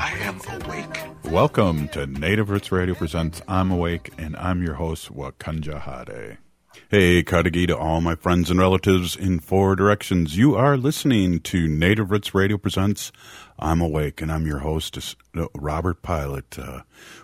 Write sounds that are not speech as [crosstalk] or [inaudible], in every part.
I am awake. Welcome to Native Roots Radio Presents I'm Awake, and I'm your host, Wakanja Hade. Hey, Kadagi to all my friends and relatives in four directions. You are listening to Native Roots Radio Presents I'm Awake, and I'm your host, Robert Pilot. Uh,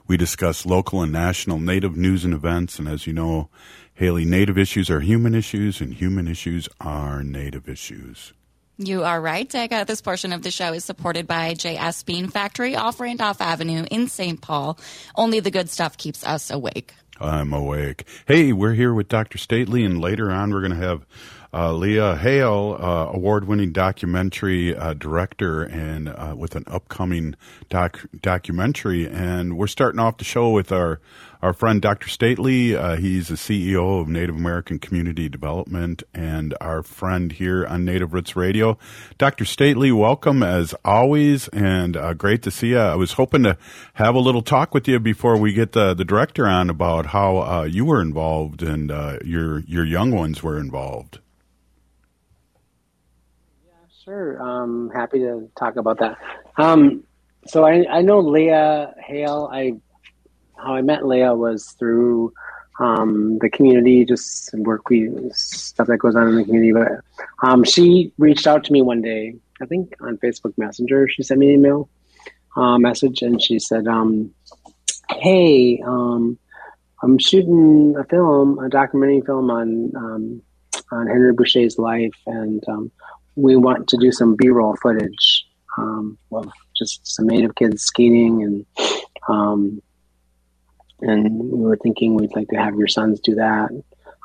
we discuss local and national Native news and events, and as you know, Haley, Native issues are human issues, and human issues are Native issues. You are right, Dega. This portion of the show is supported by JS Bean Factory off Randolph Avenue in St. Paul. Only the good stuff keeps us awake. I'm awake. Hey, we're here with Dr. Stately, and later on we're going to have uh, Leya Hale, uh, award-winning documentary uh, director, and uh, with an upcoming doc- documentary. And we're starting off the show with our our friend Dr. Stately. Uh, he's the CEO of Native American Community Development, and our friend here on Native Roots Radio. Dr. Stately, welcome as always, and uh, great to see you. I was hoping to have a little talk with you before we get the the director on about how you were involved and your your young ones were involved. Yeah, Sure, I'm happy to talk about that. Um, so I, I know Leya Hale. I how I met Leya was through um, the community, just work we stuff that goes on in the community. But um, she reached out to me one day, I think on Facebook Messenger. She sent me an email uh, message, and she said, um, "Hey, um, I'm shooting a film, a documentary film on um, on Henry Boucha's life, and um, we want to do some B-roll footage of just some native kids skating and and we were thinking we'd like to have your sons do that.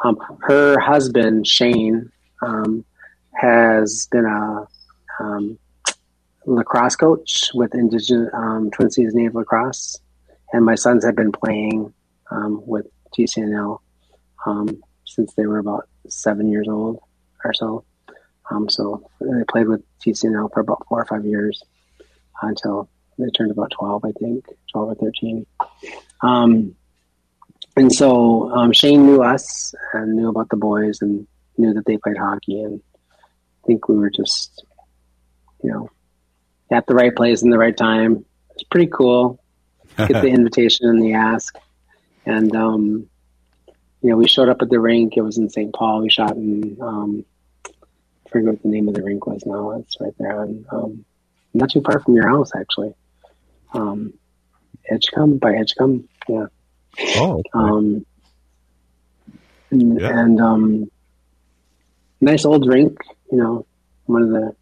Um, her husband Shane um, has been a um, lacrosse coach with Indigenous um, Twin Cities Native Lacrosse, and my sons have been playing with TCNL since they were about seven years old or so. Um, so they played with TCNL for about four or five years until they turned about 12, I think, 12 or 13. Um, and so um, Shane knew us and knew about the boys and knew that they played hockey. And I think we were just, you know, at the right place in the right time. It's pretty cool. Get [laughs] the invitation and the ask. And, um, you know, we showed up at the rink. It was in St. Paul. We shot in um, I forget what the name of the rink was now. It's right there on, um, not too far from your house, actually. Um, Edgcumbe by Edgcumbe, yeah. Oh. Okay. Um, and, yeah. and um, nice old rink, you know, one of the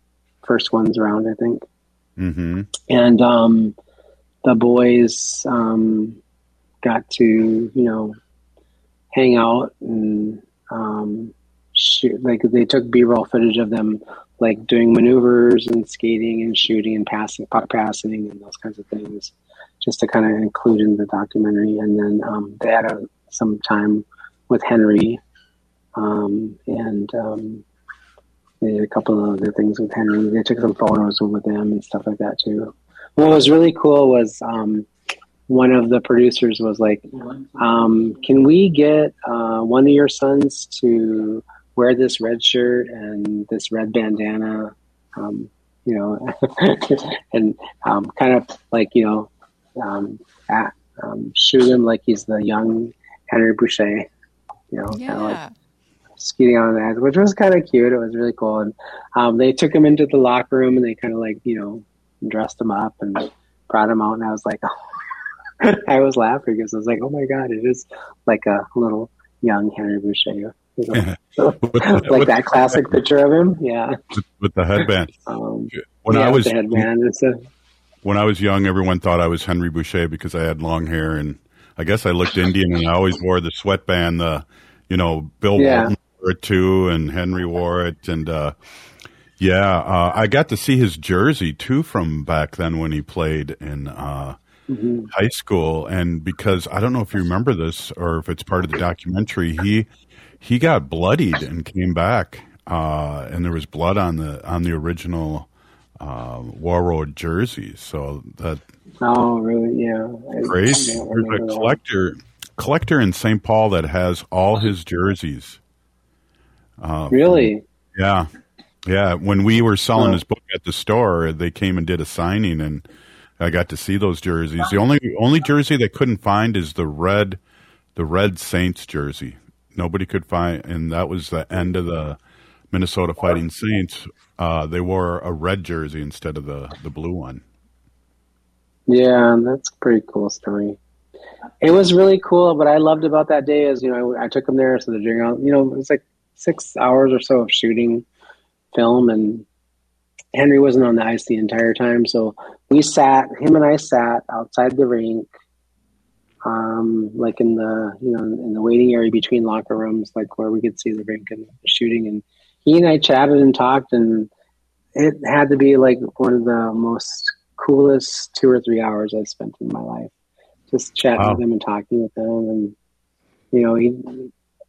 first ones around, I think. Mm-hmm. And um, the boys um, got to, you know, hang out and um, shoot like they took b-roll footage of them like doing maneuvers and skating and shooting and passing puck passing and those kinds of things just to kind of include in the documentary. And then um, they had a, some time with henry um, and um, they did a couple of other things with henry. They took some photos with them and stuff like that too. What was really cool was um, one of the producers was like, um, "Can we get uh, one of your sons to wear this red shirt and this red bandana, um, you know, [laughs] and um, kind of like, you know, um, at, um, shoot him like he's the young Henry Boucha, you know, yeah. kind of like skating on that, which was kind of cute. It was really cool. And um, they took him into the locker room and they kind of like, you know, dressed him up and brought him out. And I was like, oh. [laughs] I was laughing because I was like, oh my God, it is like a little young Henry Boucha. You know? [laughs] [laughs] the, like that classic picture of him, yeah, with, with the headband. Um, when yeah, I was the headband and stuff. When I was young, everyone thought I was Henry Boucha because I had long hair, and I guess I looked Indian, and I always wore the sweatband. The you know Bill Yeah. Walton wore it too, and Henry wore it, and uh, yeah, uh, I got to see his jersey too from back then when he played in uh, high school, and because I don't know if you remember this or if it's part of the documentary, he he got bloodied and came back, uh, and there was blood on the on the original uh, Warroad jersey. So that Oh, really? Yeah. Grace There's a that. collector collector in St. Paul that has all his jerseys. Uh, Really? Yeah. Yeah. When we were selling Huh. his book at the store, they came and did a signing and I got to see those jerseys. The only only jersey they couldn't find is the red the red Saints jersey. Nobody could find and that was the end of the Minnesota Fighting Saints. Uh, they wore a red jersey instead of the, the blue one. Yeah, that's pretty cool story. It was really cool. What I loved about that day is, you know, I, I took them there, so they're doing, all- you know, it was like six hours or so of shooting film, and Henry wasn't on the ice the entire time. So we sat, him and I sat outside the rink, um, like in the, you know, in the waiting area between locker rooms, like where we could see the rink and the shooting. And he and I chatted and talked, and it had to be like one of the most coolest two or three hours I've spent in my life. Just chatting Wow. with him and talking with him, and you know, he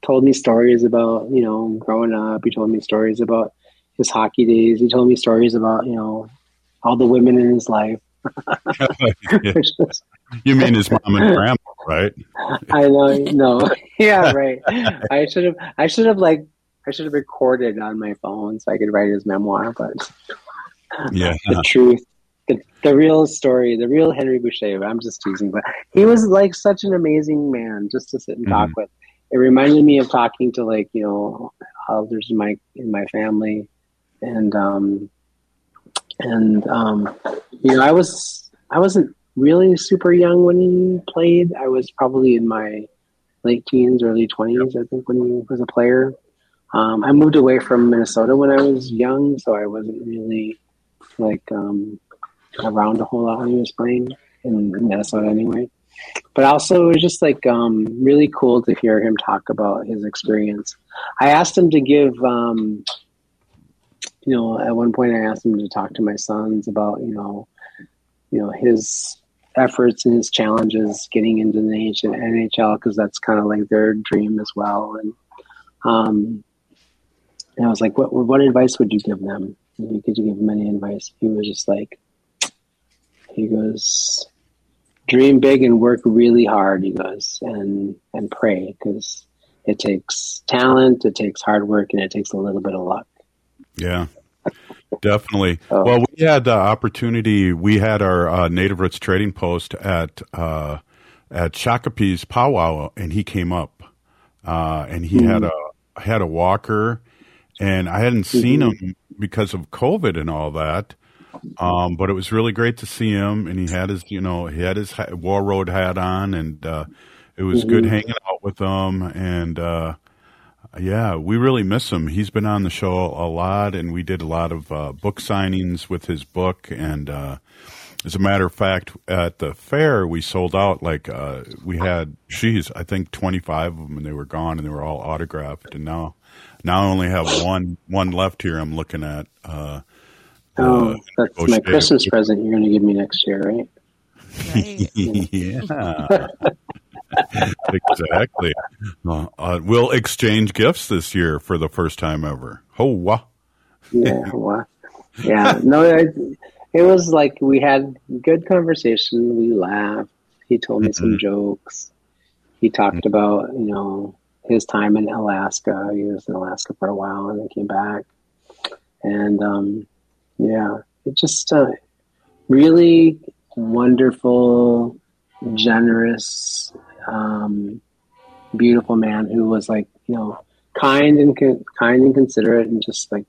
told me stories about you know growing up. He told me stories about his hockey days. He told me stories about you know all the women in his life. [laughs] [laughs] You mean his mom and grandma, right? I know, no, [laughs] yeah, right. I should have, I should have like, I should have recorded on my phone so I could write his memoir. But Yeah. [laughs] the truth, the, the real story, the real Henry Boucha. I'm just teasing, but he was like such an amazing man just to sit and talk with. It reminded me of talking to like you know elders in my in my family, and um, and um, you know I was I wasn't really super young when he played. I was probably in my late teens, early twenties. I think when he was a player. Um, I moved away from Minnesota when I was young, so I wasn't really like um, around a whole lot when he was playing in Minnesota anyway. But also, it was just like um, really cool to hear him talk about his experience. I asked him to give, um, you know, at one point I asked him to talk to my sons about, you know, you know his efforts and his challenges getting into the NHL because that's kind of like their dream as well. And um, and I was like, what what advice would you give them? And Could you give them any advice? He was just like, he goes, dream big and work really hard. He goes and and pray because it takes talent, it takes hard work, and it takes a little bit of luck. Yeah, definitely. [laughs] Oh. Well, we had the opportunity. We had our uh, Native Roots trading post at uh, at Shakopee's powwow, and he came up, uh, and he had a had a walker, and I hadn't seen him because of COVID and all that. Um, but it was really great to see him, and he had his, you know, he had his ha- Warroad hat on, and uh, it was good hanging out with him. And uh, yeah, we really miss him. He's been on the show a lot, and we did a lot of uh, book signings with his book. And uh, as a matter of fact, at the fair, we sold out like uh, we had, geez, I think twenty five of them, and they were gone, and they were all autographed. And now, now I only have one one left here. I'm looking at. Uh, Oh, uh, that's my Christmas present you're going to give me next year, right? Right. [laughs] yeah. [laughs] exactly. Uh, uh, we'll exchange gifts this year for the first time ever. Oh, wow. Yeah, [laughs] what? Yeah, no, it, it was like we had good conversation. We laughed. He told me some jokes. He talked about you know his time in Alaska. He was in Alaska for a while and then came back. And um, yeah, it just uh, really wonderful, generous, um, beautiful man who was like you know kind and con- kind and considerate and just like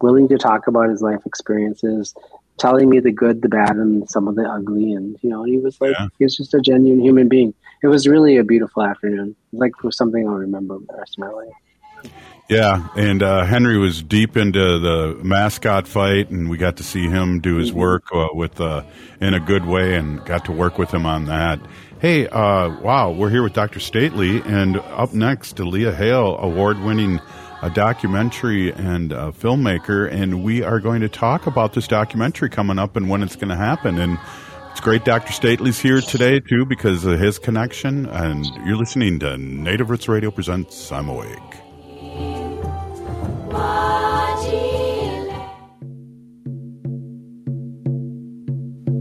willing to talk about his life experiences, telling me the good, the bad, and some of the ugly. And you know, he was like Yeah. he was just a genuine human being. It was really a beautiful afternoon. Like it was something I'll remember the rest of my life. Yeah, and uh, Henry was deep into the mascot fight, and we got to see him do his work uh, with uh, in a good way, and got to work with him on that. Hey, uh, wow, we're here with Dr. Stately, and up next, to Leya Hale, award-winning uh, documentary and uh, filmmaker, and we are going to talk about this documentary coming up and when it's going to happen. And It's great Dr. Stately's here today, too, because of his connection. And you're listening to Native Roots Radio presents I'm Awake.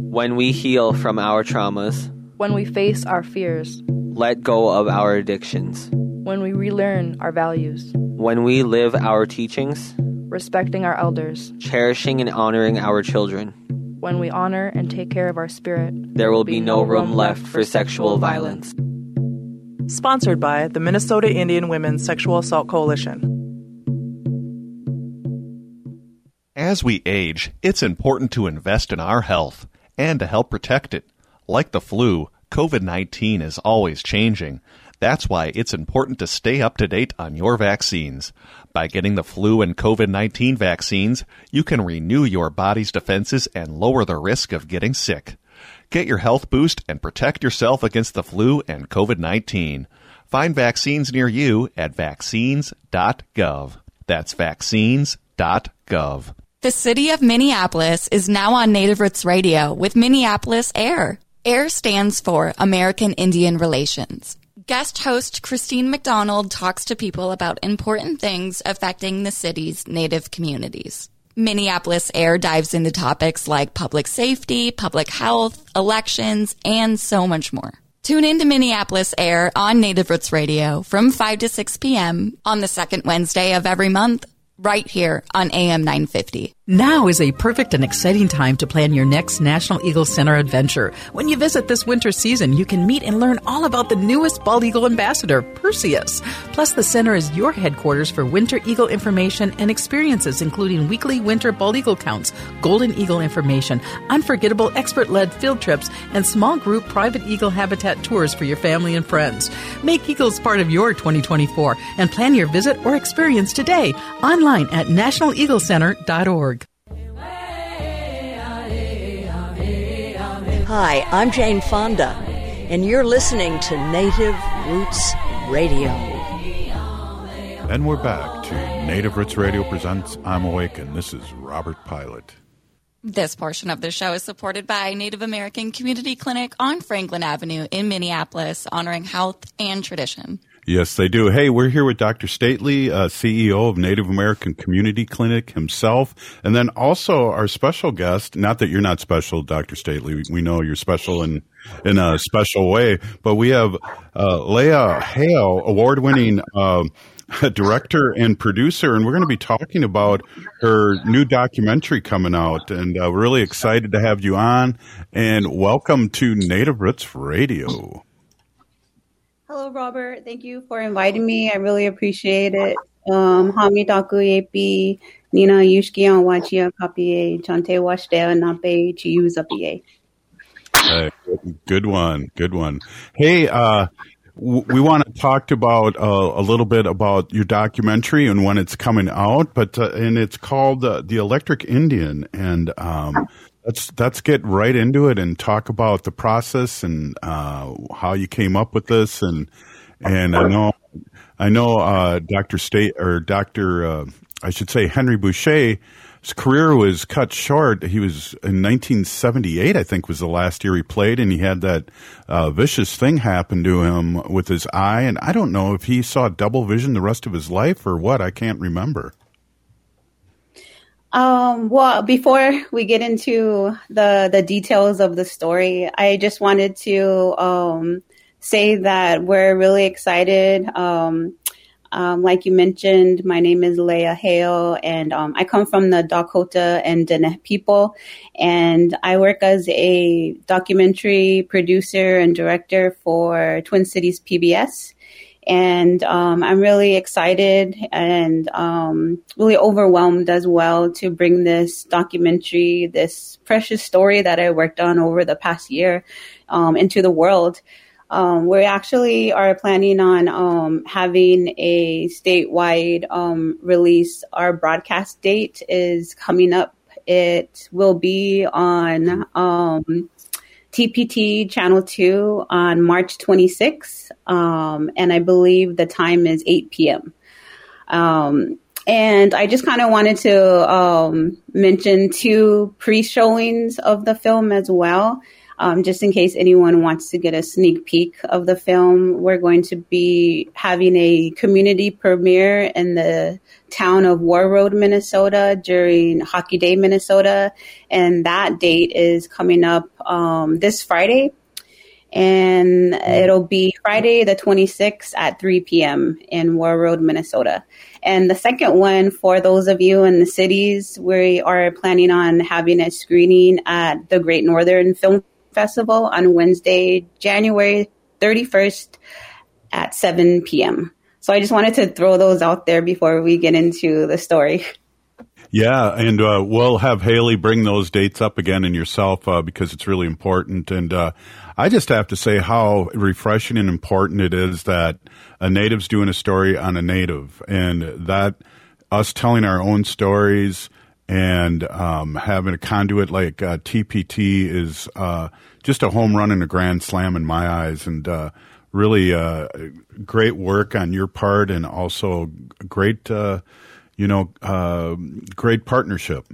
When we heal from our traumas, when we face our fears, let go of our addictions, when we relearn our values, when we live our teachings, respecting our elders, cherishing and honoring our children, when we honor and take care of our spirit, there will be no room left for sexual violence. Sponsored by the Minnesota Indian Women's Sexual Assault Coalition. As we age, it's important to invest in our health and to help protect it. Like the flu, COVID 19 is always changing. That's why it's important to stay up to date on your vaccines. By getting the flu and COVID 19 vaccines, you can renew your body's defenses and lower the risk of getting sick. Get your health boost and protect yourself against the flu and COVID 19. Find vaccines near you at vaccines.gov. That's vaccines.gov. The city of Minneapolis is now on Native Roots Radio with Minneapolis Air. AIR stands for American Indian Relations. Guest host Christine McDonald talks to people about important things affecting the city's Native communities. Minneapolis Air dives into topics like public safety, public health, elections, and so much more. Tune in to Minneapolis Air on Native Roots Radio from 5 to 6 p.m. on the second Wednesday of every month right here on AM 950. Now is a perfect and exciting time to plan your next National Eagle Center adventure. When you visit this winter season, you can meet and learn all about the newest bald eagle ambassador, Perseus. Plus, the center is your headquarters for winter eagle information and experiences, including weekly winter bald eagle counts, golden eagle information, unforgettable expert led field trips, and small group private eagle habitat tours for your family and friends. Make eagles part of your 2024 and plan your visit or experience today online at nationaleaglecenter.org. Hi, I'm Jane Fonda, and you're listening to Native Roots Radio. And we're back to Native Roots Radio presents I'm Awake, and this is Robert Pilot. This portion of the show is supported by Native American Community Clinic on Franklin Avenue in Minneapolis, honoring health and tradition. Yes, they do. Hey, we're here with Dr. Stately, uh, CEO of Native American Community Clinic himself, and then also our special guest. Not that you're not special, Dr. Stately. We know you're special in in a special way, but we have uh, Leya Hale, award-winning. Uh, [laughs] director and producer, and we're going to be talking about her new documentary coming out. And uh, really excited to have you on. And welcome to Native Roots Radio. Hello, Robert. Thank you for inviting me. I really appreciate it. Um, Hami Daku Yepi, Nina Yushki on Wachia Kapie, Chante Washtea Nape good one. Good one. Hey, uh, we want to talk about uh, a little bit about your documentary and when it's coming out, but uh, and it's called uh, "The Electric Indian," and um, let's let's get right into it and talk about the process and uh, how you came up with this, and and I know I know uh, Doctor State or Doctor uh, I should say Henry Boucha his career was cut short. He was in 1978, I think, was the last year he played, and he had that uh, vicious thing happen to him with his eye. And I don't know if he saw double vision the rest of his life or what. I can't remember. Um, well, before we get into the the details of the story, I just wanted to um, say that we're really excited. Um, um, like you mentioned, my name is Leya Hale, and um, I come from the Dakota and Diné people, and I work as a documentary producer and director for Twin Cities PBS. And um, I'm really excited and um, really overwhelmed as well to bring this documentary, this precious story that I worked on over the past year, um, into the world. Um, we actually are planning on um, having a statewide um, release. Our broadcast date is coming up. It will be on um, TPT Channel 2 on March 26th, um, and I believe the time is 8 p.m. Um, and I just kind of wanted to mention two pre showings of the film as well. Um, just in case anyone wants to get a sneak peek of the film, we're going to be having a community premiere in the town of Warroad, Minnesota during Hockey Day, Minnesota. And that date is coming up um, this Friday. And it'll be Friday the 26th at 3 p.m. in Warroad, Minnesota. And the second one, for those of you in the cities, we are planning on having a screening at the Great Northern Film Festival on Wednesday, January 31st at 7 p.m. So I just wanted to throw those out there before we get into the story. Yeah, and uh, we'll have Haley bring those dates up again and yourself uh, because it's really important. And uh, I just have to say how refreshing and important it is that a native's doing a story on a native, and that us telling our own stories and um, having a conduit like TPT uh, is uh, just a home run and a grand slam in my eyes. And uh, really uh, great work on your part and also great, uh, you know, uh, great partnership.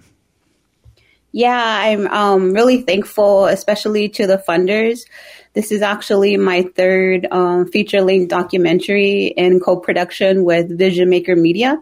Yeah, I'm um, really thankful, especially to the funders. This is actually my third um, feature length documentary in co production with Vision Maker Media.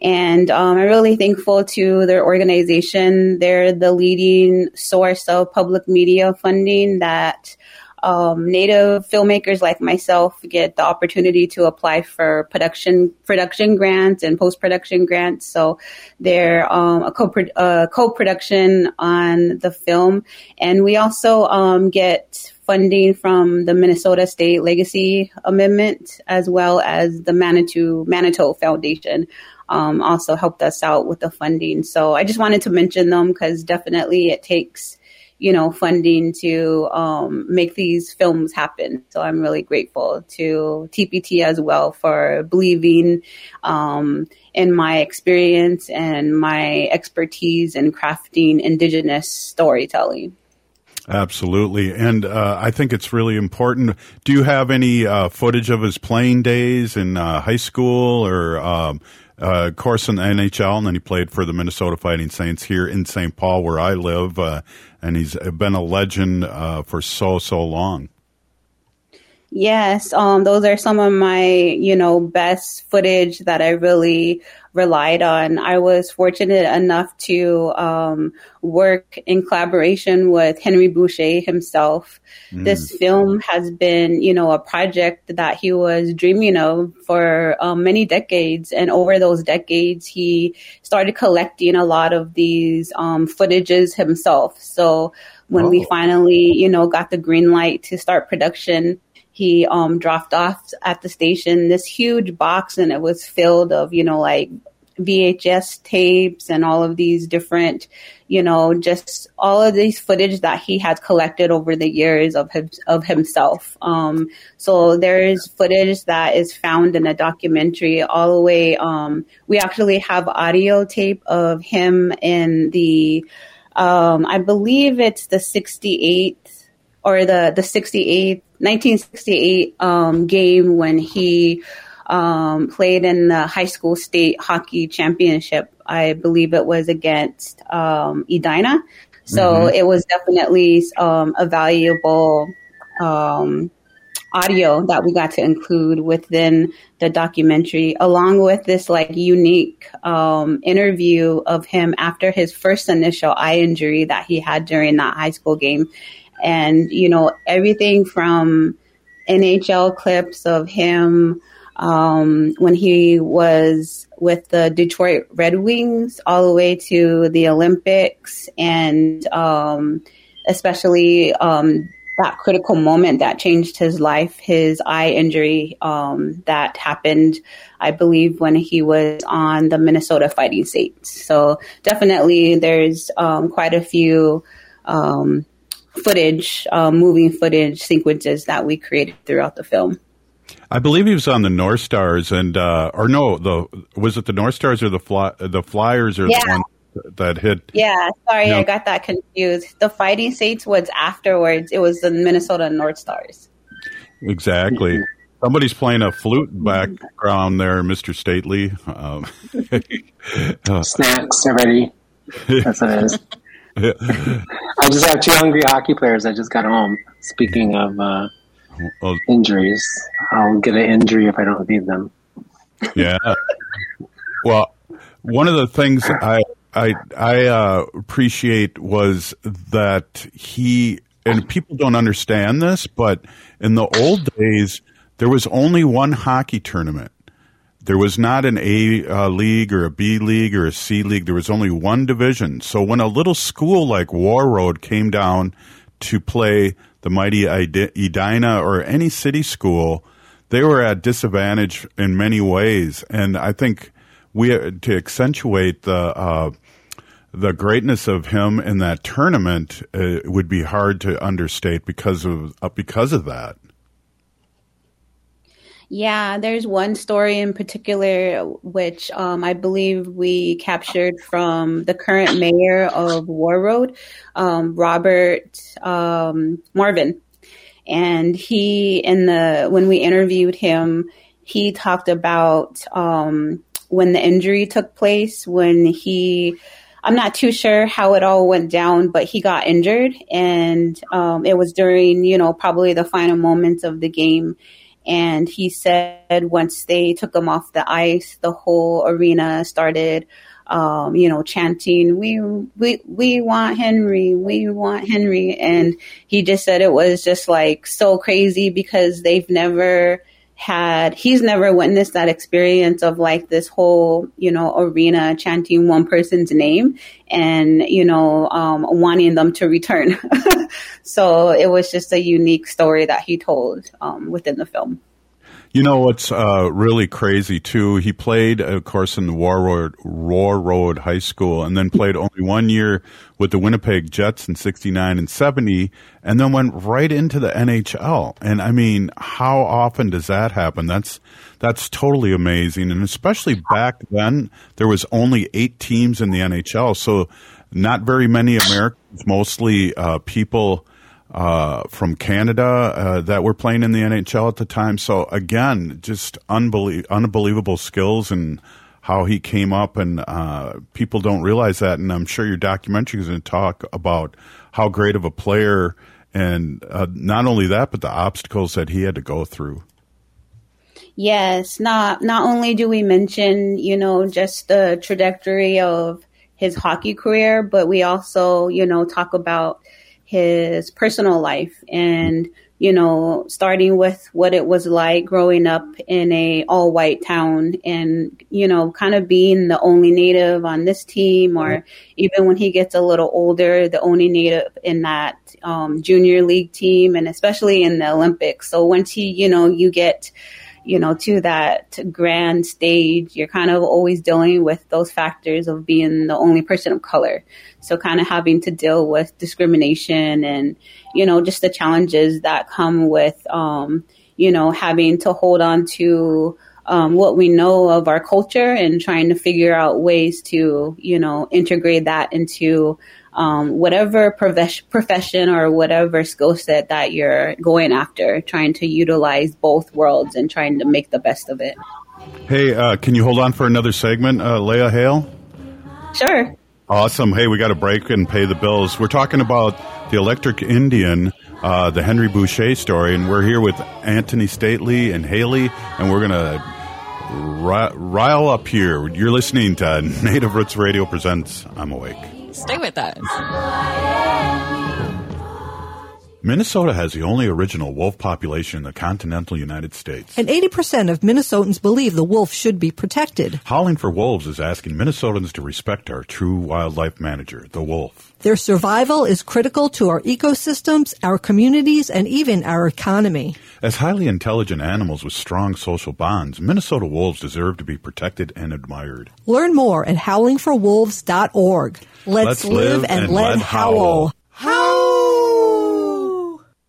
And um, I'm really thankful to their organization. They're the leading source of public media funding that um, native filmmakers like myself get the opportunity to apply for production production grants and post production grants. So they're um, a co production on the film, and we also um, get funding from the Minnesota State Legacy Amendment as well as the Manitou Manitou Foundation. Um, also helped us out with the funding. So I just wanted to mention them because definitely it takes you know, funding to um, make these films happen. So I'm really grateful to TPT as well for believing um, in my experience and my expertise in crafting Indigenous storytelling. Absolutely. And uh, I think it's really important. Do you have any uh, footage of his playing days in uh, high school or um, of course, in the NHL, and then he played for the Minnesota Fighting Saints here in St. Paul, where I live, uh, and he's been a legend uh, for so so long. Yes, um, those are some of my, you know, best footage that I really relied on. I was fortunate enough to um, work in collaboration with Henry Boucha himself. Mm. This film has been, you know, a project that he was dreaming of for um, many decades. And over those decades, he started collecting a lot of these um, footages himself. So when oh. we finally, you know, got the green light to start production, he um, dropped off at the station this huge box and it was filled of you know like VHS tapes and all of these different, you know, just all of these footage that he had collected over the years of him, of himself. Um, so there is footage that is found in a documentary all the way. Um, we actually have audio tape of him in the, um, I believe it's the 68th or the, the 68th 1968 um, game when he um, played in the high school state hockey championship. I believe it was against um, Edina. So mm-hmm. it was definitely um, a valuable um, audio that we got to include within the documentary, along with this like unique um, interview of him after his first initial eye injury that he had during that high school game and you know everything from NHL clips of him um, when he was with the Detroit Red Wings, all the way to the Olympics, and um, especially um, that critical moment that changed his life, his eye injury um, that happened, I believe, when he was on the Minnesota Fighting Saints. So definitely, there's um, quite a few um, footage, uh, moving footage sequences that we created throughout the film. I believe he was on the North Stars, and uh, or no, the was it the North Stars or the fly, the Flyers or yeah. the one that hit? Yeah, sorry, you know, I got that confused. The Fighting Saints was afterwards. It was the Minnesota North Stars. Exactly. Somebody's playing a flute background there, Mr. Stately. Um, [laughs] Snacks already. That's what it is. [laughs] I just have two hungry hockey players that just got home. Speaking of uh, Oh, injuries, I'll get an injury if I don't feed them. yeah. Well, one of the things I I I uh, appreciate was that he and people don't understand this, but in the old days there was only one hockey tournament. There was not an A uh, league or a B league or a C league. There was only one division. So when a little school like Warroad came down to play the mighty Edina or any city school, they were at disadvantage in many ways. And I think we to accentuate the uh, the greatness of him in that tournament uh, would be hard to understate because of uh, because of that. Yeah, there's one story in particular which um, I believe we captured from the current mayor of Warroad, um, Robert um, Marvin, and he in the when we interviewed him, he talked about um, when the injury took place when he. I'm not too sure how it all went down, but he got injured, and um, it was during, you know, probably the final moments of the game and he said once they took him off the ice, the whole arena started, um, you know, chanting, we, we, we want Henry, we want Henry. And he just said it was just like so crazy because they've never had, he's never witnessed that experience of like this whole, you know, arena chanting one person's name and, you know, um, wanting them to return. [laughs] so it was just a unique story that he told um, within the film. You know what's uh, really crazy too? He played, of course, in the Warroad, Warroad High School, and then played only one year with the Winnipeg Jets in '69 and '70, and then went right into the NHL. And I mean, how often does that happen? That's that's totally amazing, and especially back then, there was only eight teams in the NHL, so not very many Americans, mostly uh, people uh, from Canada uh, that were playing in the NHL at the time. So again, just unbelie- unbelievable skills and how he came up, and uh, people don't realize that. And I'm sure your documentary is going to talk about how great of a player, and uh, not only that, but the obstacles that he had to go through. Yes, not not only do we mention, you know, just the trajectory of his hockey career, but we also, you know, talk about his personal life and you know starting with what it was like growing up in a all white town and you know kind of being the only native on this team or even when he gets a little older the only native in that um, junior league team and especially in the olympics. So once he you know you get you know, to that grand stage, you're kind of always dealing with those factors of being the only person of color. So kind of having to deal with discrimination and, you know, just the challenges that come with, um, you know, having to hold on to, um, what we know of our culture and trying to figure out ways to, you know, integrate that into um, whatever profession or whatever skill set that you're going after, trying to utilize both worlds and trying to make the best of it. Hey, uh, can you hold on for another segment, uh, Leya Hale? Sure. Awesome. Hey, we got a break and pay the bills. We're talking about the Electric Indian, uh, the Henry Boucha story, and we're here with Antony Stately and Haley, and we're going to rile up here. You're listening to [laughs] Native Roots Radio Presents I'm Awake. Stay with us. Minnesota has the only original wolf population in the continental United States. And 80% of Minnesotans believe the wolf should be protected. Howling for Wolves is asking Minnesotans to respect our true wildlife manager, the wolf. Their survival is critical to our ecosystems, our communities, and even our economy. As highly intelligent animals with strong social bonds, Minnesota wolves deserve to be protected and admired. Learn more at howlingforwolves.org. Let's, Let's live, and, and let howl. Howl!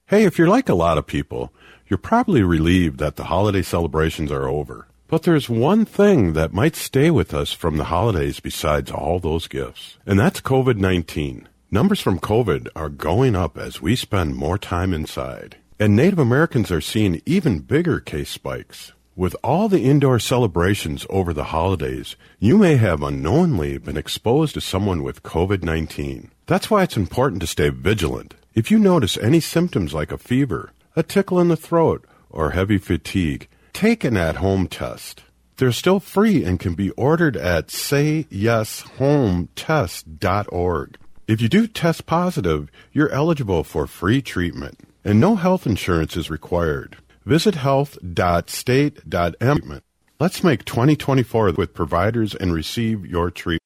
Hey, if you're like a lot of people, you're probably relieved that the holiday celebrations are over. But there's one thing that might stay with us from the holidays besides all those gifts, and that's COVID 19. Numbers from COVID are going up as we spend more time inside. And Native Americans are seeing even bigger case spikes. With all the indoor celebrations over the holidays, you may have unknowingly been exposed to someone with COVID 19. That's why it's important to stay vigilant. If you notice any symptoms like a fever, a tickle in the throat, or heavy fatigue, take an at home test. They're still free and can be ordered at sayyeshometest.org. If you do test positive, you're eligible for free treatment, and no health insurance is required. Visit health.state.m. Let's make 2024 with providers and receive your treatment.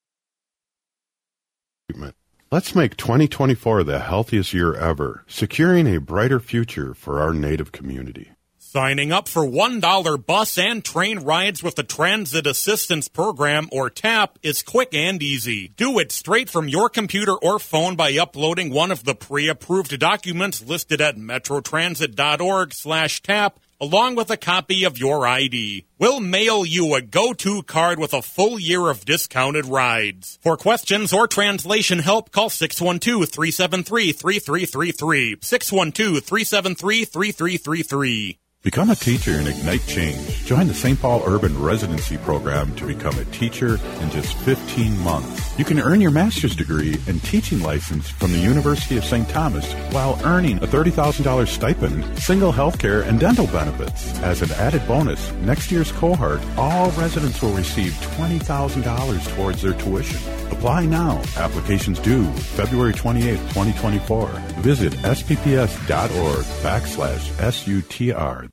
Let's make 2024 the healthiest year ever, securing a brighter future for our Native community. Signing up for $1 bus and train rides with the Transit Assistance Program or TAP is quick and easy. Do it straight from your computer or phone by uploading one of the pre-approved documents listed at metrotransit.org slash TAP along with a copy of your ID. We'll mail you a go-to card with a full year of discounted rides. For questions or translation help, call 612-373-3333. 612-373-3333. Become a teacher and ignite change. Join the St. Paul Urban Residency Program to become a teacher in just 15 months. You can earn your master's degree and teaching license from the University of St. Thomas while earning a $30,000 stipend, single health care, and dental benefits. As an added bonus, next year's cohort, all residents will receive $20,000 towards their tuition. Apply now. Applications due February 28, 2024. Visit spps.org backslash SUTR.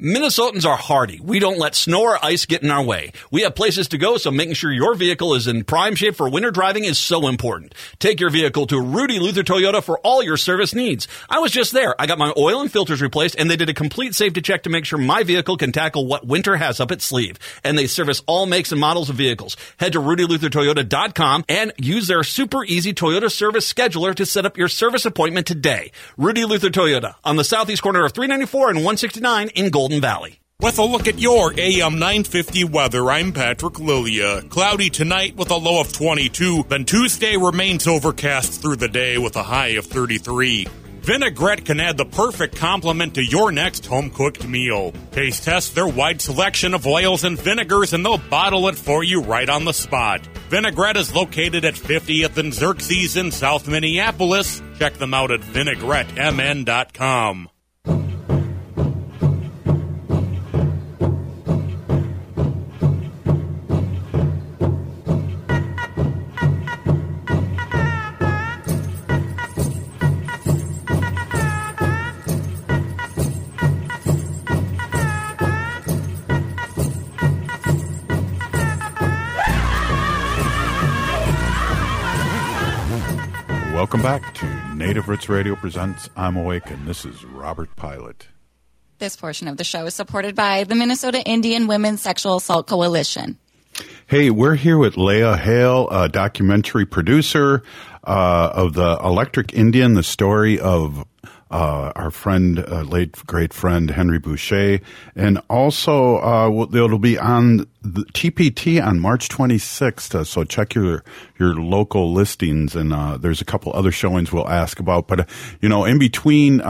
Minnesotans are hardy. We don't let snow or ice get in our way. We have places to go, so making sure your vehicle is in prime shape for winter driving is so important. Take your vehicle to Rudy Luther Toyota for all your service needs. I was just there. I got my oil and filters replaced, and they did a complete safety check to make sure my vehicle can tackle what winter has up its sleeve. And they service all makes and models of vehicles. Head to RudyLutherToyota.com and use their super easy Toyota service scheduler to set up your service appointment today. Rudy Luther Toyota on the southeast corner of 394 and 169 in Golden Valley. With a look at your AM 950 weather, I'm Patrick Lilia. Cloudy tonight with a low of 22, then Tuesday remains overcast through the day with a high of 33. Vinaigrette can add the perfect complement to your next home cooked meal. Taste test their wide selection of oils and vinegars and they'll bottle it for you right on the spot. Vinaigrette is located at 50th and Xerxes in South Minneapolis. Check them out at vinaigrettemn.com. Welcome back to Native Roots Radio presents I'm Awake, and this is Robert Pilot. This portion of the show is supported by the Minnesota Indian Women's Sexual Assault Coalition. Hey, we're here with Leya Hale, a documentary producer uh, of the Electric Indian, the story of uh, our friend, uh, late great friend Henry Boucha, and also uh, it'll be on the TPT on March 26th. Uh, so check your your local listings, and uh, there's a couple other showings we'll ask about. But uh, you know, in between.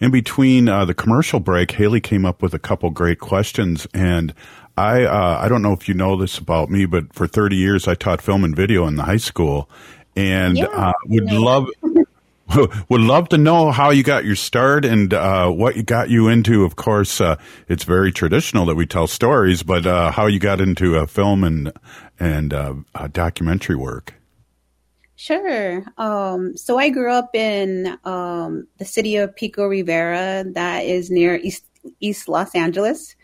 in between the commercial break, Haley came up with a couple great questions, and I I don't know if you know this about me, but for 30 years I taught film and video in the high school, and Yeah. would love [laughs] [laughs] would love to know how you got your start and uh, what got you into. Of course, uh, it's very traditional that we tell stories, but uh, how you got into uh, film and and uh, uh, documentary work. Sure. Um, so I grew up in um, the city of Pico Rivera, that is near East East Los Angeles.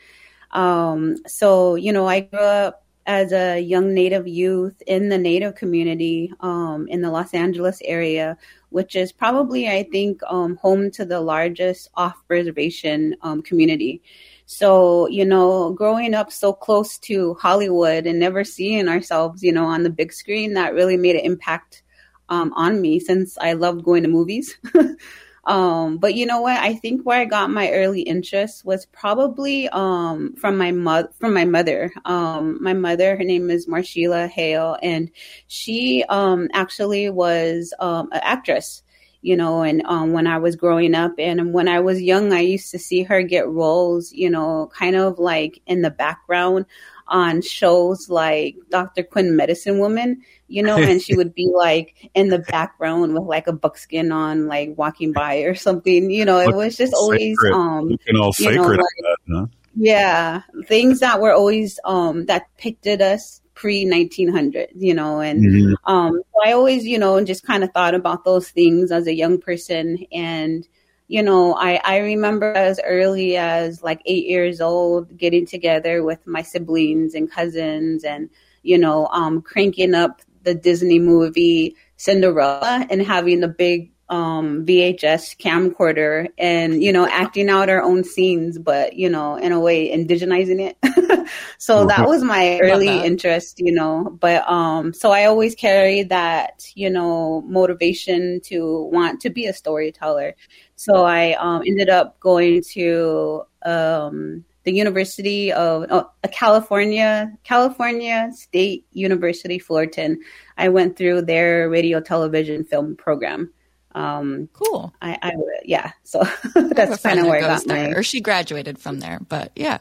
Um, so you know, I grew up as a young Native youth in the Native community um, in the Los Angeles area, which is probably, I think, um, home to the largest off reservation um, community. So, you know, growing up so close to Hollywood and never seeing ourselves, you know, on the big screen, that really made an impact um, on me since I loved going to movies. [laughs] Um, but you know what? I think where I got my early interest was probably um, from my mother. From my mother, um, my mother, her name is Marshila Hale, and she um, actually was um, an actress. You know, and um, when I was growing up and when I was young, I used to see her get roles. You know, kind of like in the background on shows like Dr. Quinn Medicine Woman, you know, and she would be like in the background with like a buckskin on, like walking by or something. You know, it was just always um Looking all you know, like- that, huh? yeah, things that were always um that depicted us pre 1900, you know, and Mhm. um so I always, you know, just kind of thought about those things as a young person and you know, I, I remember as early as like eight years old getting together with my siblings and cousins and, you know, um, cranking up the Disney movie Cinderella and having the big um, VHS camcorder and, you know, acting out our own scenes, but, you know, in a way, indigenizing it. [laughs] so that was my early interest, you know, but, um, so I always carried that, you know, motivation to want to be a storyteller. So I, um, ended up going to, um, the University of oh, California, California State University, Fullerton. I went through their radio, television, film program. Um, cool. I, I yeah. So I have a that's kind of that where I got there, my. or she graduated from there. But yeah,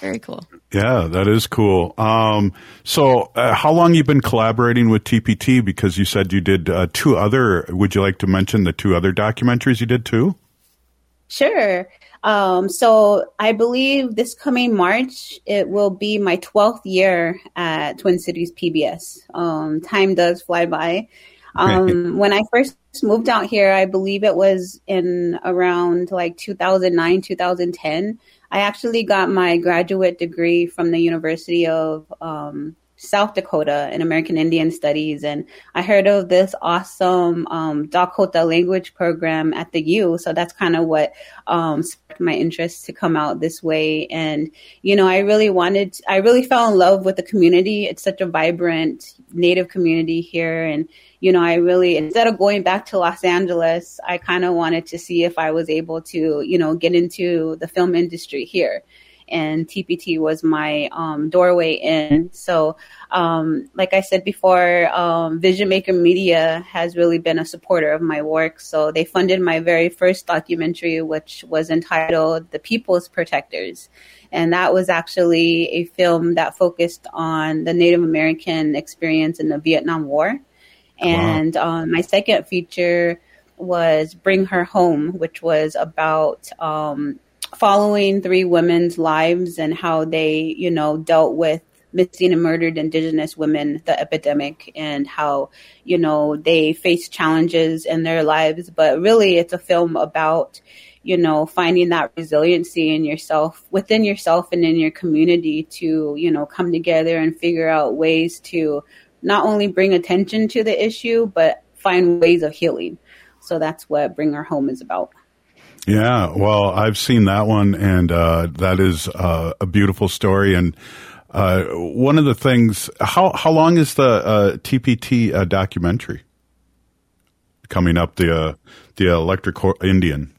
very cool. Yeah, that is cool. Um, so, uh, how long you been collaborating with TPT? Because you said you did uh, two other. Would you like to mention the two other documentaries you did too? Sure. Um, so I believe this coming March, it will be my 12th year at Twin Cities PBS. Um, time does fly by. Um, when I first moved out here, I believe it was in around like 2009, 2010. I actually got my graduate degree from the University of um, South Dakota in American Indian Studies, and I heard of this awesome um, Dakota language program at the U. So that's kind of what um, sparked my interest to come out this way. And you know, I really wanted, I really fell in love with the community. It's such a vibrant Native community here, and you know, I really instead of going back to Los Angeles, I kind of wanted to see if I was able to, you know, get into the film industry here and TPT was my um, doorway in. So, um, like I said before, um, Vision Maker Media has really been a supporter of my work. So they funded my very first documentary, which was entitled "The People's Protectors." And that was actually a film that focused on the Native American experience in the Vietnam War. And um, my second feature was Bring Her Home, which was about um, following three women's lives and how they, you know, dealt with missing and murdered indigenous women, the epidemic, and how, you know, they face challenges in their lives. But really, it's a film about, you know, finding that resiliency in yourself, within yourself and in your community to, you know, come together and figure out ways to not only bring attention to the issue, but find ways of healing. So that's what Bring Her Home is about. Yeah, well, I've seen that one, and uh, that is uh, a beautiful story. And uh, one of the things, how how long is the uh, TPT uh, documentary coming up? The uh, the Electric Indian.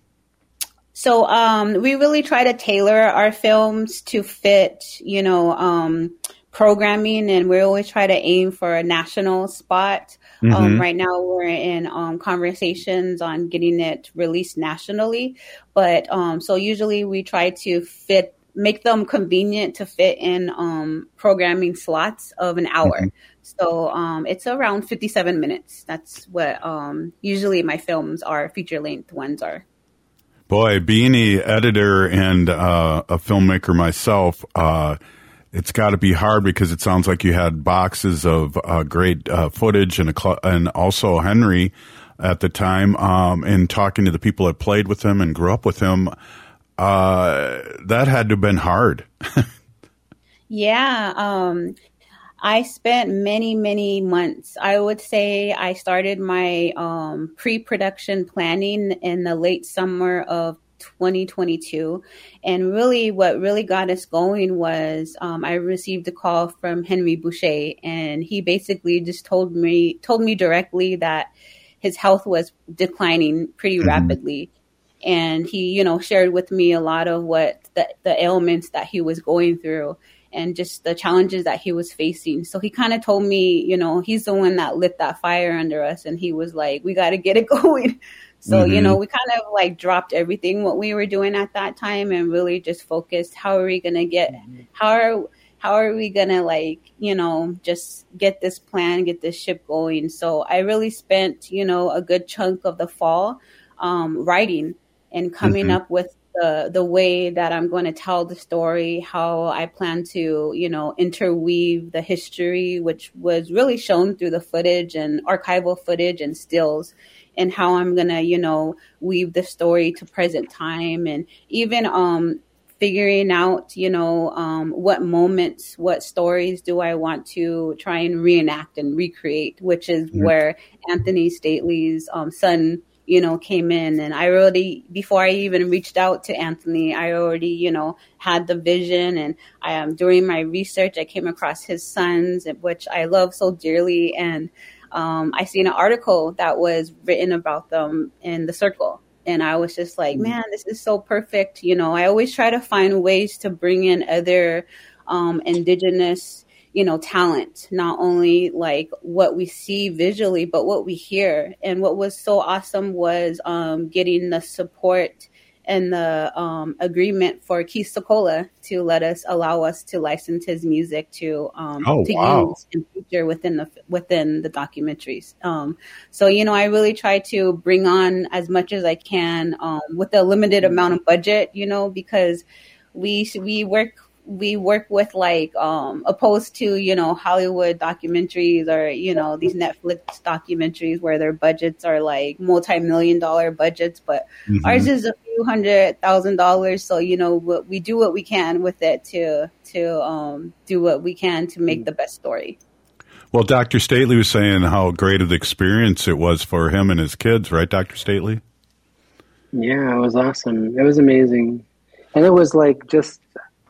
So um, we really try to tailor our films to fit, you know, um, programming, and we always try to aim for a national spot. Um, Mhm. right now, we're in um, conversations on getting it released nationally, but um, so usually we try to fit, make them convenient to fit in um, programming slots of an hour. So um, it's around fifty-seven minutes. That's what um, usually my films are, feature-length ones are. Boy, being a editor and uh, a filmmaker myself, uh, it's got to be hard because it sounds like you had boxes of uh, great uh, footage and cl- and also Henry at the time, um, and talking to the people that played with him and grew up with him. Uh, that had to have been hard. Yeah. Um, I spent many, many months. I would say I started my um, pre production planning in the late summer of 2022. And really, what really got us going was um, I received a call from Henry Boucha, and he basically just told me told me directly that his health was declining pretty mm-hmm. rapidly. And he, you know, shared with me a lot of what the, the ailments that he was going through and just the challenges that he was facing. So he kind of told me, you know, he's the one that lit that fire under us. And he was like, we got to get it [laughs] going. So, mm-hmm. you know, we kind of like dropped everything what we were doing at that time and really just focused how are we going to get, mm-hmm. how are, how are we going to like, you know, just get this plan, get this ship going. So I really spent, you know, a good chunk of the fall um, writing and coming mm-hmm. up with the the way that I'm going to tell the story, how I plan to, you know, interweave the history, which was really shown through the footage and archival footage and stills, and how I'm gonna, you know, weave the story to present time, and even um, figuring out, you know, um, what moments, what stories do I want to try and reenact and recreate, which is mm-hmm. where Antony Stately's um, son you know, came in and I already, before I even reached out to Antony, I already, you know, had the vision and I am um, during my research, I came across his sons, which I love so dearly. And, um, I seen an article that was written about them in the circle. And I was just like, mm-hmm. man, this is so perfect. You know, I always try to find ways to bring in other, um, indigenous, you know, talent, not only like what we see visually, but what we hear. And what was so awesome was um, getting the support and the um, agreement for Keith Secola to let us allow us to license his music to um, oh, to wow. use and feature within the within the documentaries. Um, so you know, I really try to bring on as much as I can um, with a limited amount of budget. You know, because we we work we work with like um opposed to you know hollywood documentaries or you know these netflix documentaries where their budgets are like multi-million dollar budgets but mm-hmm. ours is a few hundred thousand dollars so you know we do what we can with it to to um do what we can to make the best story. Well dr stately was saying how great of the experience it was for him and his kids right dr stately? Yeah it was awesome. It was amazing. And it was like just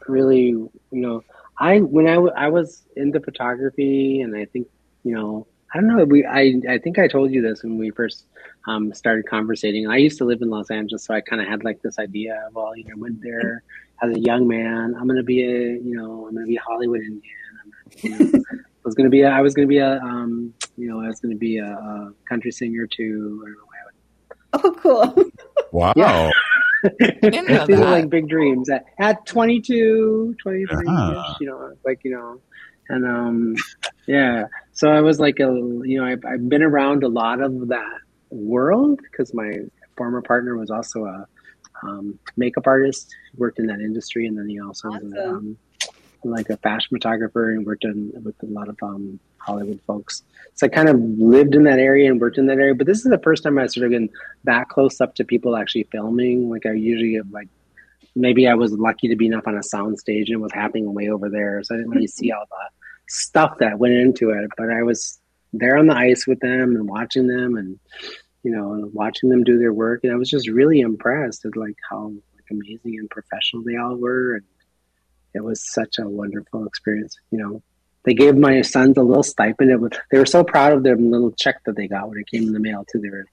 really, you know, I when I, w- I was into photography, and I think, you know, I don't know. We I I think I told you this when we first um, started conversating. I used to live in Los Angeles, so I kind of had like this idea of, well, you know, I went there as a young man. I'm gonna be a, you know, I'm gonna be a Hollywood Indian. I'm, you know, [laughs] I was gonna be a, I was gonna be a, um, you know, I was gonna be a, a country singer too. Oh, cool! Wow. Yeah. These are like big dreams at, at 22, 23, uh-huh. you know, like, you know, and, um, yeah. So I was like, a, you know, I've, I've been around a lot of that world because my former partner was also a um, makeup artist, worked in that industry. And then he also awesome. was um, like a fashion photographer and worked in, with a lot of um, Hollywood folks. So I kind of lived in that area and worked in that area. But this is the first time I sort of been that close up to people actually filming. Like I usually have like maybe I was lucky to be up on a sound stage and it was happening way over there. So I didn't really see all the stuff that went into it. But I was there on the ice with them and watching them and you know, watching them do their work. And I was just really impressed at like how like amazing and professional they all were and it was such a wonderful experience, you know they gave my sons a little stipend. It was, they were so proud of their little check that they got when it came in the mail too. They were,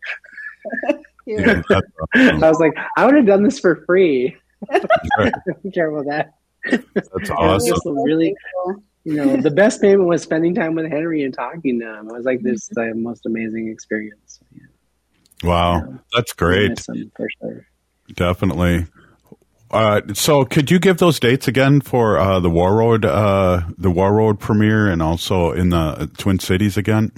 [laughs] yeah, awesome. I was like, I would have done this for free. I don't care about that. That's awesome. really, you know, the best payment was spending time with Henry and talking to him. I was like, this is the most amazing experience. Yeah. Wow, yeah. that's great. Um, for sure. Definitely. Uh, so could you give those dates again for uh, the Warroad, uh, the Warroad premiere, and also in the Twin Cities again?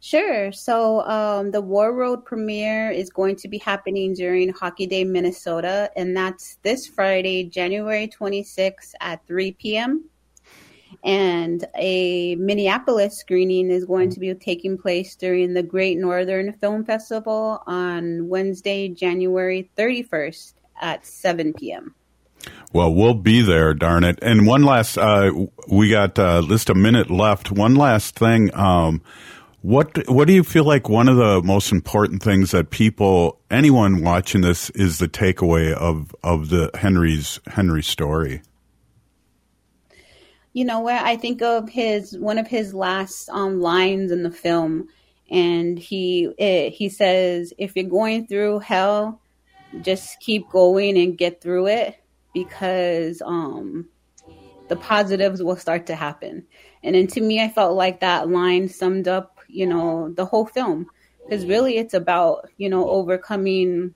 Sure. So um, the Warroad premiere is going to be happening during Hockey Day, Minnesota, and that's this Friday, January 26th at 3 p.m. And a Minneapolis screening is going to be taking place during the Great Northern Film Festival on Wednesday, January 31st at 7 p.m. Well, we'll be there, darn it. And one last, uh, we got uh, just a minute left. One last thing. Um, what what do you feel like one of the most important things that people, anyone watching this, is the takeaway of of the Henry's Henry story? You know what? I think of his one of his last um, lines in the film, and he it, he says, "If you're going through hell, just keep going and get through it, because um, the positives will start to happen." And then to me, I felt like that line summed up, you know, the whole film, because really it's about you know overcoming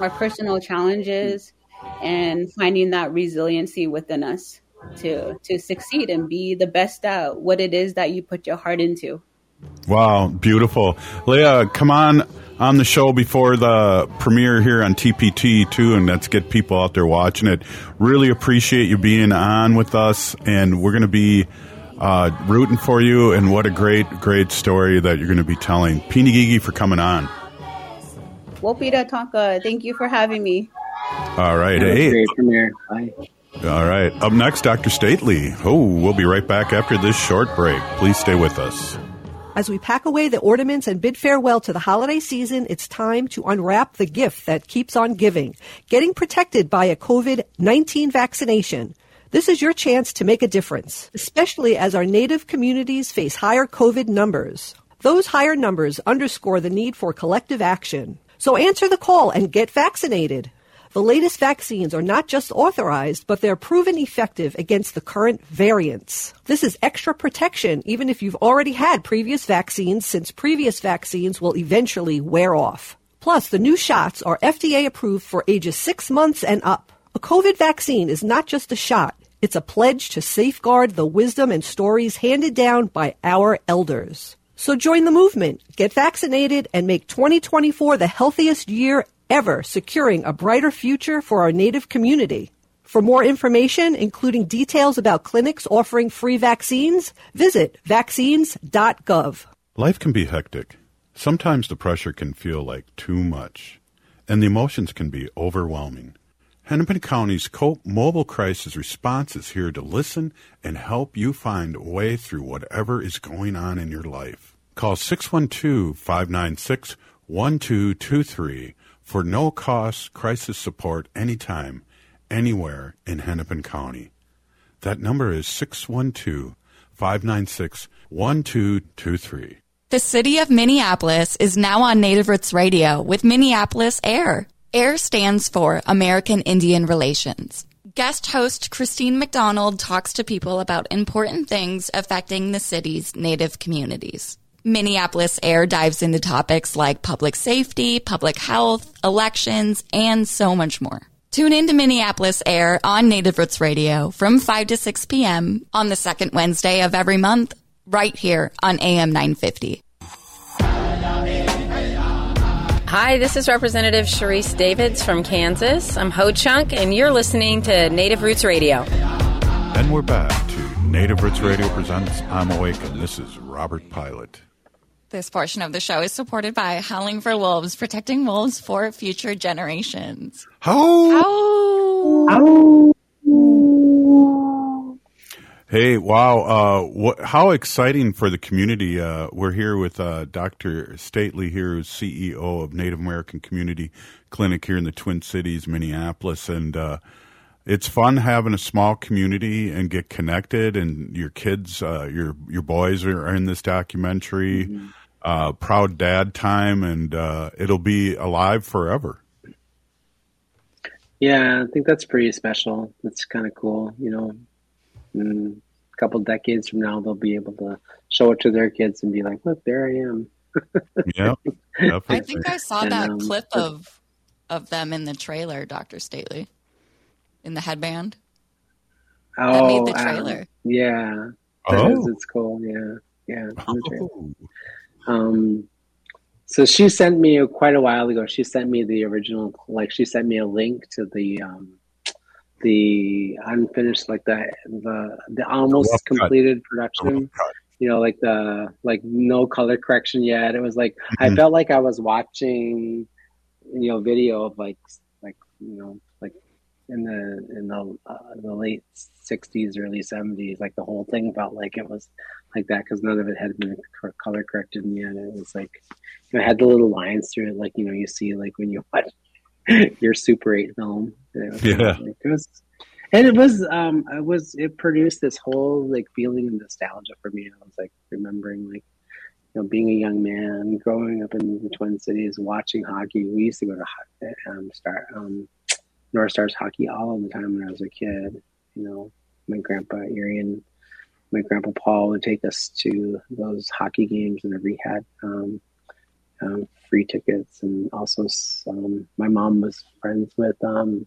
our personal challenges and finding that resiliency within us to to succeed and be the best at what it is that you put your heart into. Wow, beautiful. Leya, come on on the show before the premiere here on TPT too, and let's get people out there watching it. Really appreciate you being on with us, and we're going to be uh, rooting for you. And what a great, great story that you're going to be telling. Pini Gigi for coming on. Wopita Tonka, thank you for having me. All right, Have a hey. great premiere. Bye. All right. Up next, Dr. Stately. Oh, we'll be right back after this short break. Please stay with us. As we pack away the ornaments and bid farewell to the holiday season, it's time to unwrap the gift that keeps on giving. Getting protected by a COVID-19 vaccination. This is your chance to make a difference, especially as our native communities face higher COVID numbers. Those higher numbers underscore the need for collective action. So answer the call and get vaccinated. The latest vaccines are not just authorized, but they're proven effective against the current variants. This is extra protection even if you've already had previous vaccines since previous vaccines will eventually wear off. Plus, the new shots are FDA approved for ages six months and up. A COVID vaccine is not just a shot. It's a pledge to safeguard the wisdom and stories handed down by our elders. So join the movement, get vaccinated, and make 2024 the healthiest year ever, securing a brighter future for our Native community. For more information, including details about clinics offering free vaccines, visit vaccines.gov. Life can be hectic. Sometimes the pressure can feel like too much, and the emotions can be overwhelming. Hennepin County's COPE Mobile Crisis Response is here to listen and help you find a way through whatever is going on in your life. Call 612 596 1223 for no cost crisis support anytime, anywhere in Hennepin County. That number is 612 596 1223. The city of Minneapolis is now on Native Roots Radio with Minneapolis Air. AIR stands for American Indian Relations. Guest host Christine McDonald talks to people about important things affecting the city's Native communities. Minneapolis Air dives into topics like public safety, public health, elections, and so much more. Tune in to Minneapolis Air on Native Roots Radio from 5 to 6 p.m. on the second Wednesday of every month, right here on AM 950. Hi, this is Representative Sharice Davids from Kansas. I'm Ho Chunk, and you're listening to Native Roots Radio. And we're back to Native Roots Radio presents I'm Awake, and this is Robert Pilot. This portion of the show is supported by Howling for Wolves, protecting wolves for future generations. How? How? Hey, wow! Uh, what, how exciting for the community! Uh, we're here with uh, Dr. Stately here, who's CEO of Native American Community Clinic here in the Twin Cities, Minneapolis, and uh, it's fun having a small community and get connected. And your kids, uh, your your boys are in this documentary. Mm-hmm. Uh, proud dad time, and it'll be alive forever. Yeah, I think that's pretty special. That's kind of cool, you know. Mm, a couple decades from now, they'll be able to show it to their kids and be like, "Look, there I am." [laughs] yeah, I think I saw And, that um, clip of of them in the trailer, Doctor Stately, in the headband. That Oh, made the um, trailer. yeah, Oh. is- it's cool. Yeah, yeah. it's in the trailer. Um, so she sent me quite a while ago. She sent me the original, like she sent me a link to the um, the unfinished, like the the the almost cut. completed production. You know, like the like no color correction yet. It was like I Mhm. felt like I was watching, you know, video of like like you know like in the in the uh, the late '60s, early '70s. Like the whole thing felt like it was like that because none of it had been color corrected yet. It was like you know, it had the little lines through it, like you know you see like when you watch [laughs] your Super 8 film. It was, Yeah. like, it was, and it was um it was it produced this whole like feeling of nostalgia for me. I was like remembering like you know being a young man, growing up in the Twin Cities, watching hockey. We used to go to um, Star um, North Stars hockey all the time when I was a kid. You know, my grandpa Erie and my grandpa Paul would take us to those hockey games whenever we had um, um, free tickets, and also um, my mom was friends with um,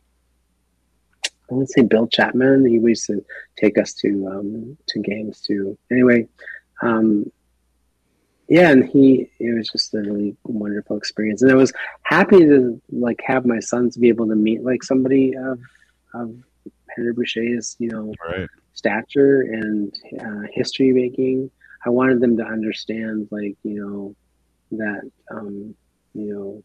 I want to say Bill Chapman. He used to take us to um, to games too. Anyway, um, yeah, and he it was just a really wonderful experience, and I was happy to like have my sons be able to meet like somebody of of Henry Boucha's you know Right. stature and uh, history making. I wanted them to understand like you know that um, you know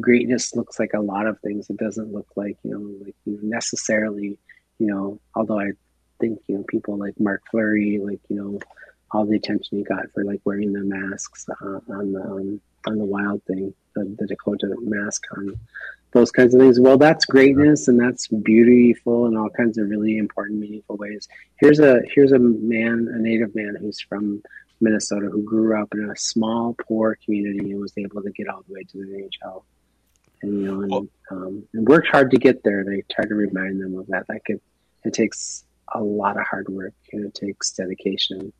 greatness looks like a lot of things. It doesn't look like you know like you necessarily you know. Although I think you know people like Mark Fleury, like you know all the attention he got for like wearing the masks uh, on the um, on the wild thing, the, the Dakota mask on those kinds of things. Well, that's greatness and that's beautiful in all kinds of really important, meaningful ways. Here's a here's a man, a native man who's from Minnesota who grew up in a small, poor community and was able to get all the way to the NHL. And you know, and, um, and worked hard to get there. And I try to remind them of that. Like it, it takes a lot of hard work and it takes dedication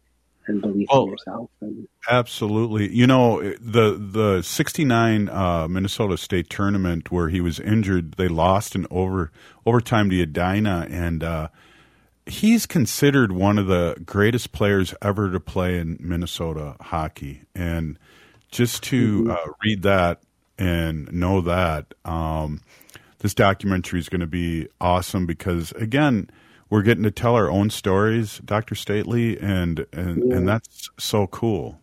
and belief in yourself. And Absolutely. You know, the the 69 uh, Minnesota State tournament where he was injured, they lost in over overtime to Edina and uh, he's considered one of the greatest players ever to play in Minnesota hockey. And just to uh, read that and know that um, this documentary is going to be awesome because again, we're getting to tell our own stories, Dr. Stately, and and, and that's so cool.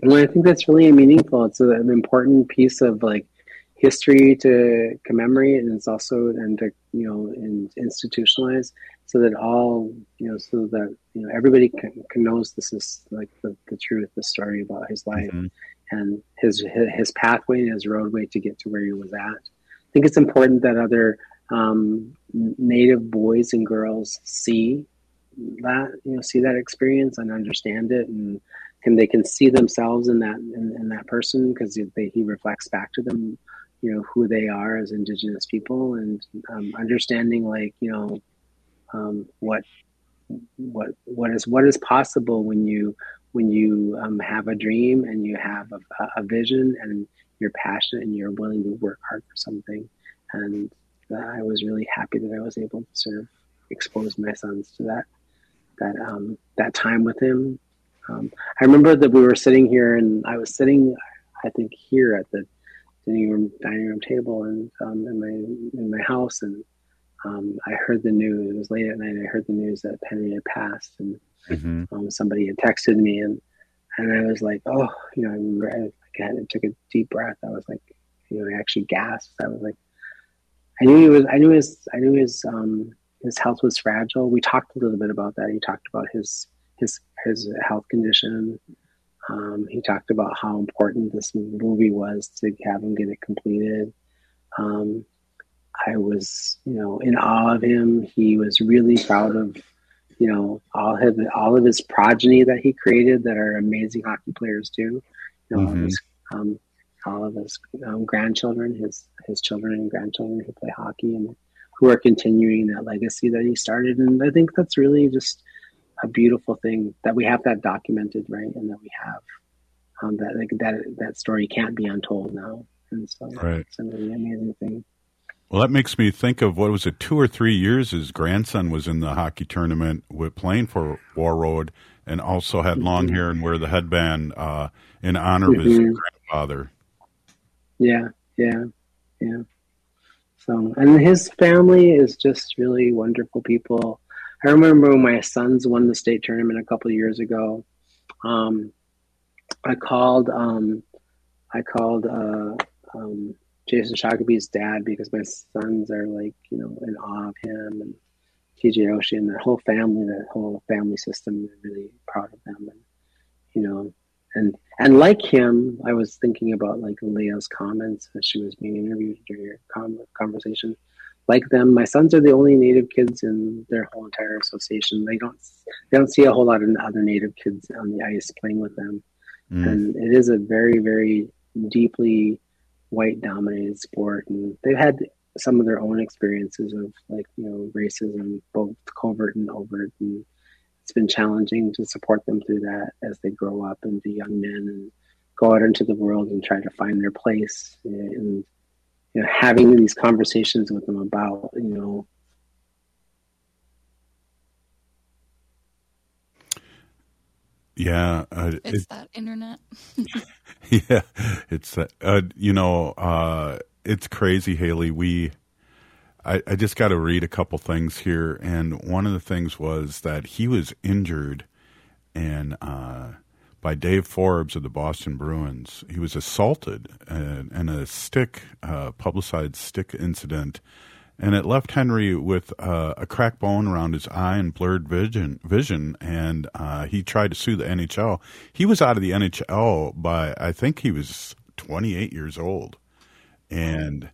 Well, I think that's really meaningful. It's an important piece of like history to commemorate, and it's also and to you know and institutionalize so that all you know so that you know everybody can, can knows this is like the, the truth, the story about his life mm-hmm. and his his pathway and his roadway to get to where he was at. I think it's important that other um, Native boys and girls see that you know see that experience and understand it and and they can see themselves in that in, in that person because he reflects back to them you know who they are as indigenous people and um, understanding like you know um, what what what is what is possible when you when you um, have a dream and you have a, a vision and you're passionate and you're willing to work hard for something. And I was really happy that I was able to sort of expose my sons to that that um, that time with him. Um, I remember that we were sitting here, and I was sitting, I think, here at the dining room dining room table, and um, in my in my house, and um, I heard the news. It was late at night. I heard the news that Henry had passed, and um, somebody had texted me, and and I was like, oh, you know, I remember I, like, I had- I took a deep breath. I was like, you know, I actually gasped. I was like, I knew he was. I knew his. I knew his. Um, his health was fragile. We talked a little bit about that. He talked about his his his health condition. Um, he talked about how important this movie was to have him get it completed. Um, I was, you know, in awe of him. He was really proud of, you know, all his all of his progeny that he created that are amazing hockey players too. You know, Mhm. his, um, all of his um, grandchildren, his his children and grandchildren who play hockey and who are continuing that legacy that he started. And I think that's really just a beautiful thing that we have that documented, right? And that we have um, that like that that story can't be untold now. And so Right. it's a really amazing thing. Well, that makes me think of what was it, two or three years his grandson was in the hockey tournament with playing for Warroad and also had long hair and wear the headband uh, in honor of his Mhm. grandfather. Yeah, yeah, yeah. So, and his family is just really wonderful people. I remember when my sons won the state tournament a couple years ago. Um, I called, um, I called uh, um, Jason Shakobee's dad because my sons are like you know in awe of him and TJ Oshie and the whole family, the whole family system. Really proud of them, and you know, and and like him, I was thinking about like Leya's comments as she was being interviewed during your conversation. Like them, my sons are the only Native kids in their whole entire association. They don't they don't see a whole lot of other Native kids on the ice playing with them, mm. and it is a very very deeply white dominated sport, and they've had some of their own experiences of like you know racism, both covert and overt, and it's been challenging to support them through that as they grow up and be young men and go out into the world and try to find their place. And you know having these conversations with them about you know yeah uh, it's it, that internet. [laughs] Yeah it's uh, you know uh, it's crazy haley. We I, I just got to read a couple things here, and one of the things was that he was injured, and uh, by Dave Forbes of the Boston Bruins, he was assaulted in a stick, uh, publicized stick incident, and it left Henry with uh, a cracked bone around his eye and blurred vision. Vision, and uh, he tried to sue the NHL. He was out of the NHL by I think he was 28 years old, and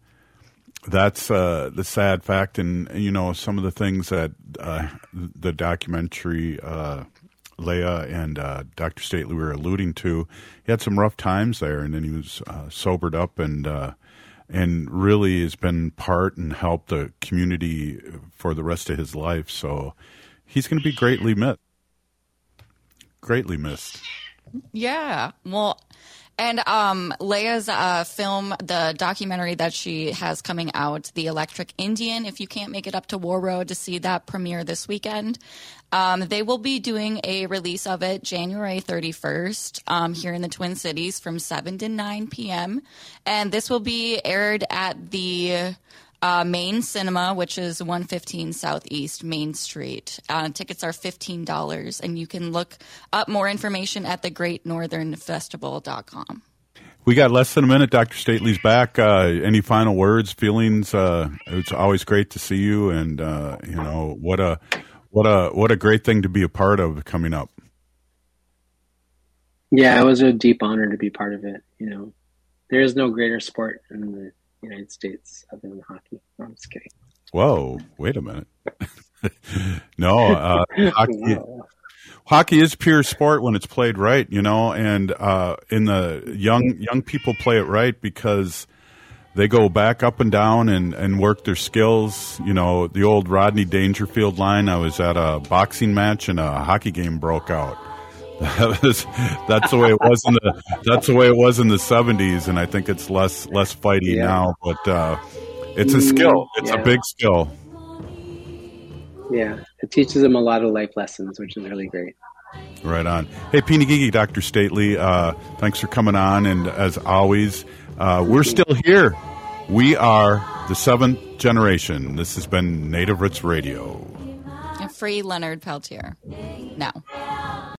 that's uh, the sad fact, and you know some of the things that uh, the documentary uh, Leya and uh, Dr. Stately were alluding to. He had some rough times there, and then he was uh, sobered up and uh, and really has been part and helped the community for the rest of his life. So he's going to be greatly missed. Greatly missed. Yeah. Well, and um, Leya's uh, film, the documentary that she has coming out, The Electric Indian, if you can't make it up to Warroad to see that premiere this weekend, um, they will be doing a release of it January 31st um, here in the Twin Cities from 7 to 9 p.m. And this will be aired at the uh, Main Cinema, which is 115 Southeast Main Street. Uh, tickets are $15, and you can look up more information at thegreatnorthernfestival.com. We got less than a minute. Dr. Stately's back. Uh, any final words, feelings? Uh, it's always great to see you, and uh, you know what a what a what a great thing to be a part of coming up. Yeah, it was a deep honor to be part of it. You know, there is no greater sport in the United States other than hockey. No, I'm just kidding. Whoa, wait a minute. [laughs] no, uh, [laughs] hockey, hockey is pure sport when it's played right, you know, and uh, in the young young people play it right because they go back up and down and, and work their skills. You know, the old Rodney Dangerfield line. I was at a boxing match and a hockey game broke out. That was, [laughs] that's the way it was in the that's the way it was in the seventies, and I think it's less less fighty yeah. now. But uh, it's a skill. It's yeah. a big skill. Yeah, it teaches them a lot of life lessons, which is really great. Right on. Hey, Pini Gigi, Dr. Stately, uh, thanks for coming on. And as always, uh, we're still here. We are the seventh generation. This has been Native Roots Radio. Free Leonard Peltier. Now.